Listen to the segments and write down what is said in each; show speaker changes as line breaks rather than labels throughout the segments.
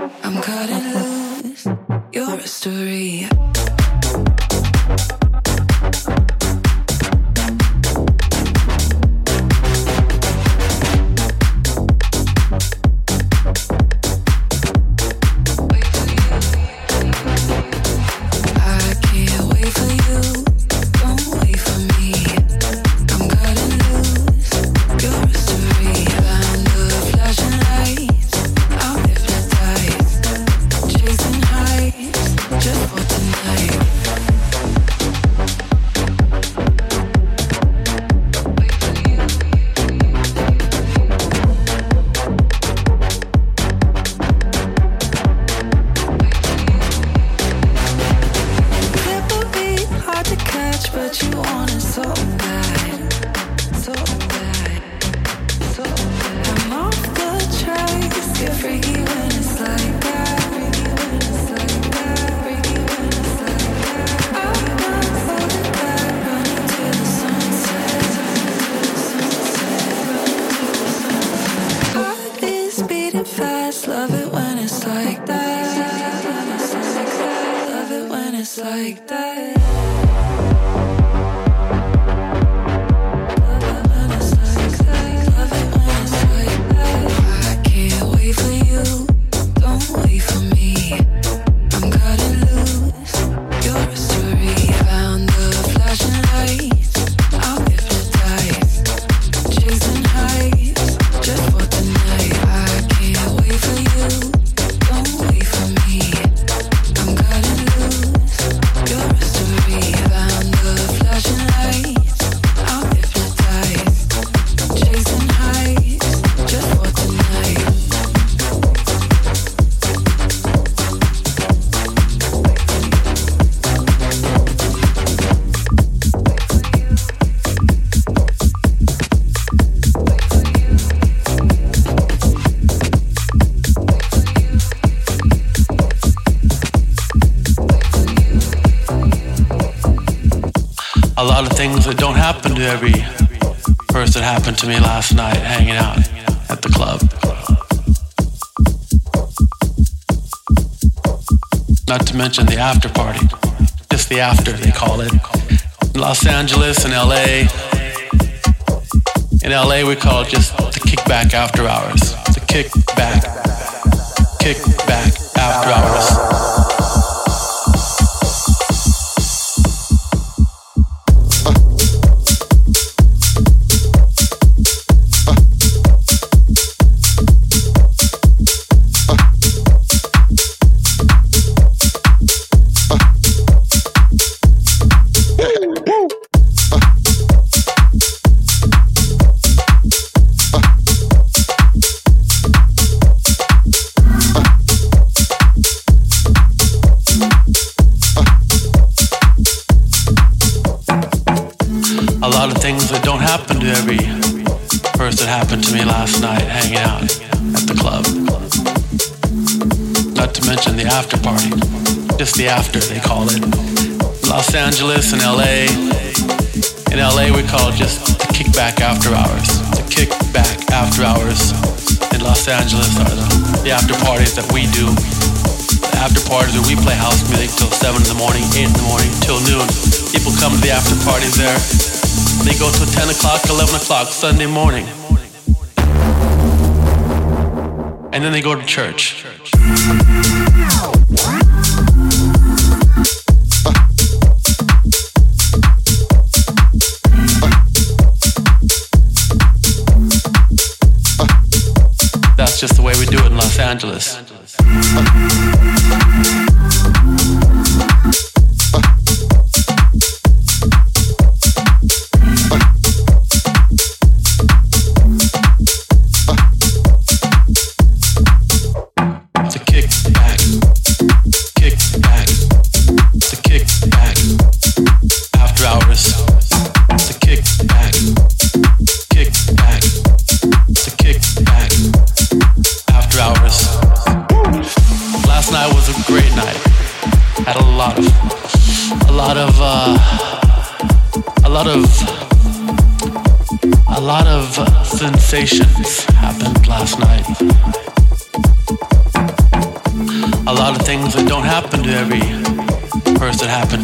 I'm
cutting loose. You're a story. A
lot of things that don't happen to every person happened to me last night hanging out at the club. Not to mention the after party. Just the after, they call it. In Los Angeles and LA. In LA, we call it just the kickback after hours. The kickback. Kickback after hours. Every person happened to me last night hanging out at the club. Not to mention the after party. Just the after, they call it. Los Angeles and LA. In LA, we call it just the kickback after hours. The kickback after hours in Los Angeles are the, the after parties that we do. The after parties where we play house music till 7 in the morning, 8 in the morning, till noon. People come to the after parties there. They go till 10 o'clock, 11 o'clock, Sunday morning. And then they go to church. That's just the way we do it in Los Angeles.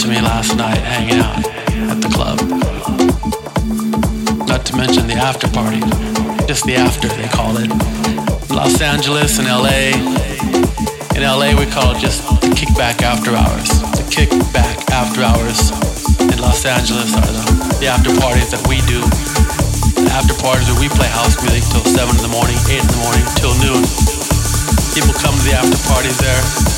To me last night hanging out at the club. Not to mention the after party, just the after they call it. Los Angeles and LA. In LA we call it just the kickback after hours. The kickback after hours in Los Angeles are the, the after parties that we do. The after parties where we play house music till 7 in the morning, 8 in the morning, till noon. People come to the after parties there.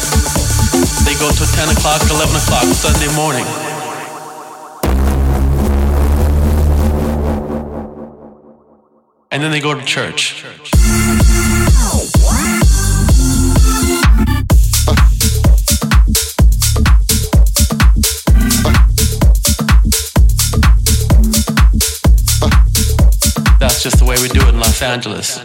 They go till 10 o'clock, 11 o'clock, Sunday morning. And then they go to church. That's just the way we do it in Los Angeles.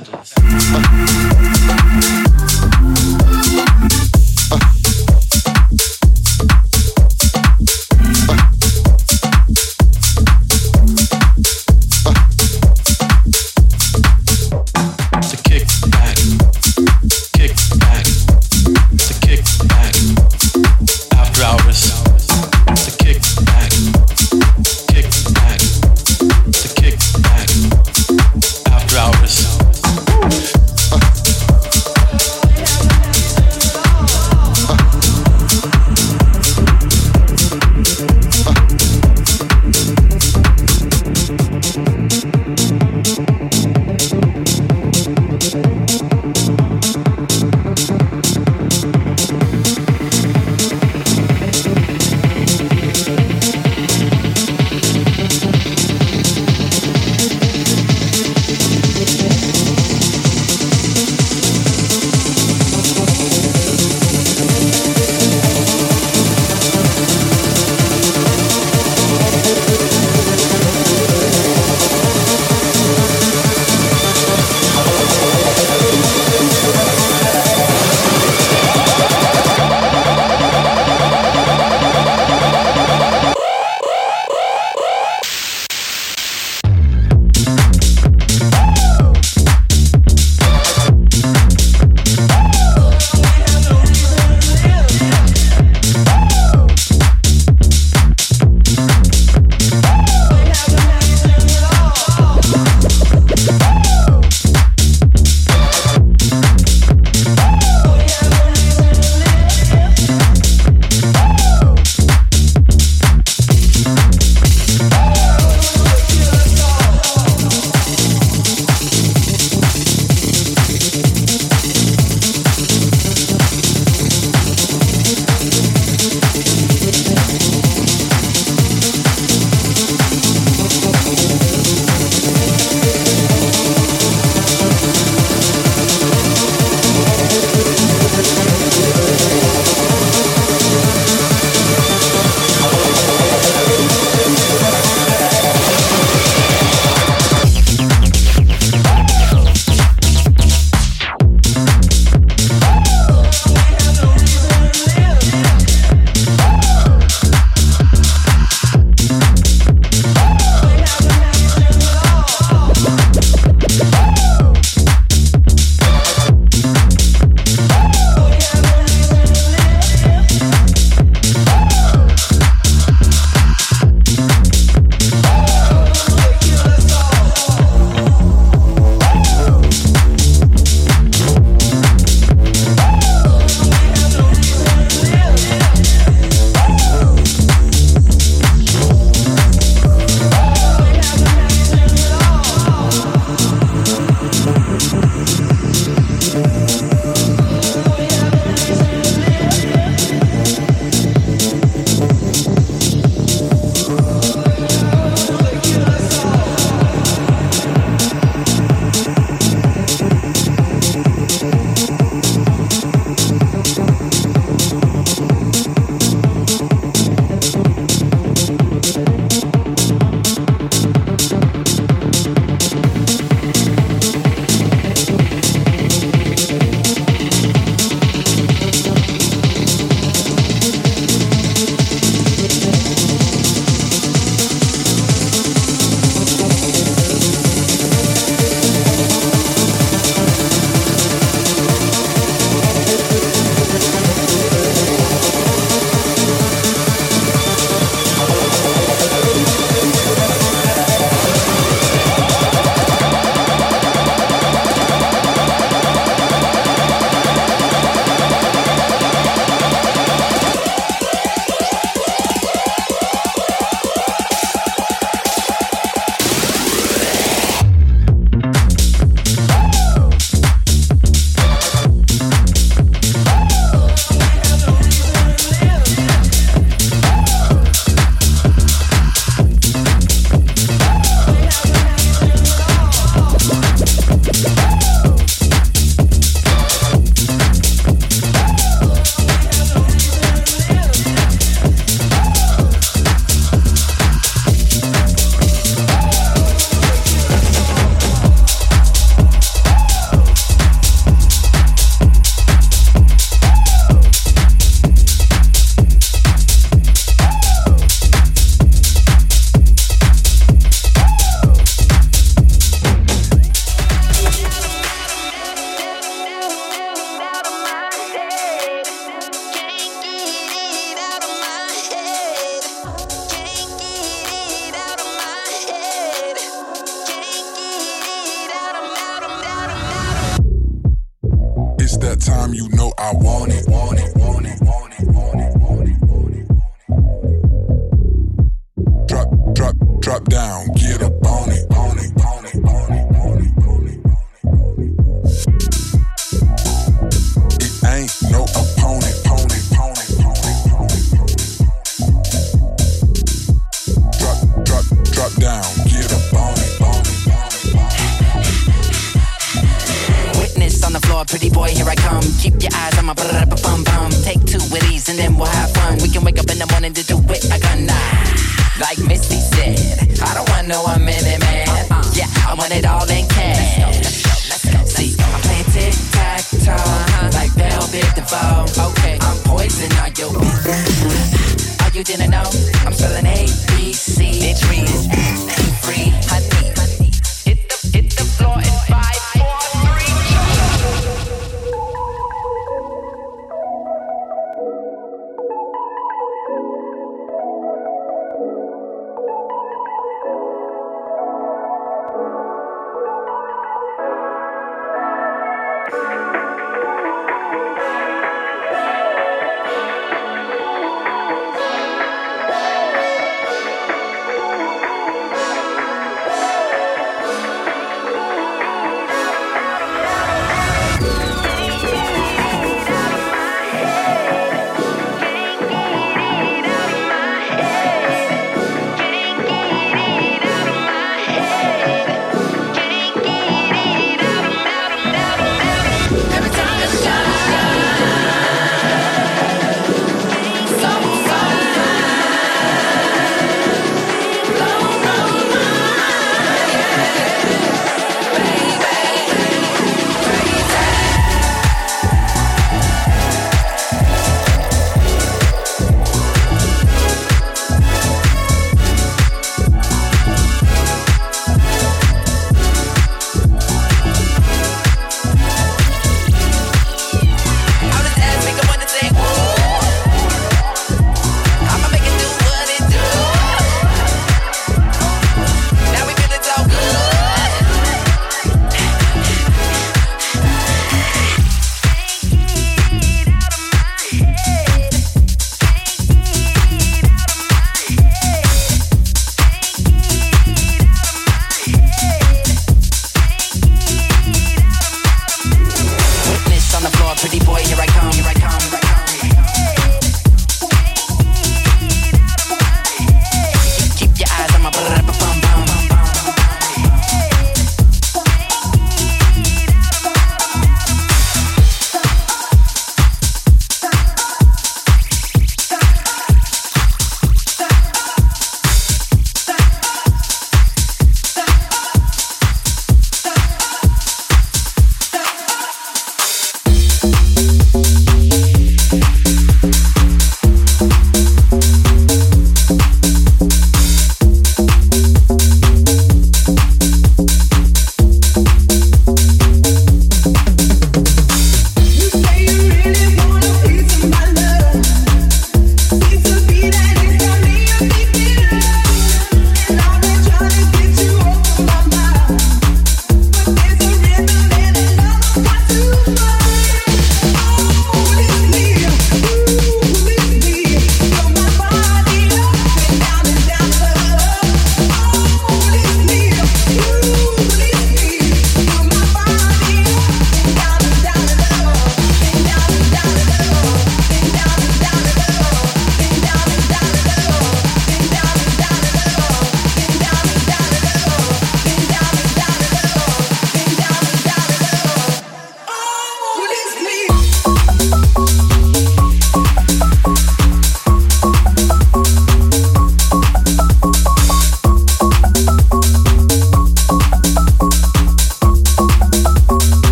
time, you
know I want it. Want it.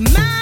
Hold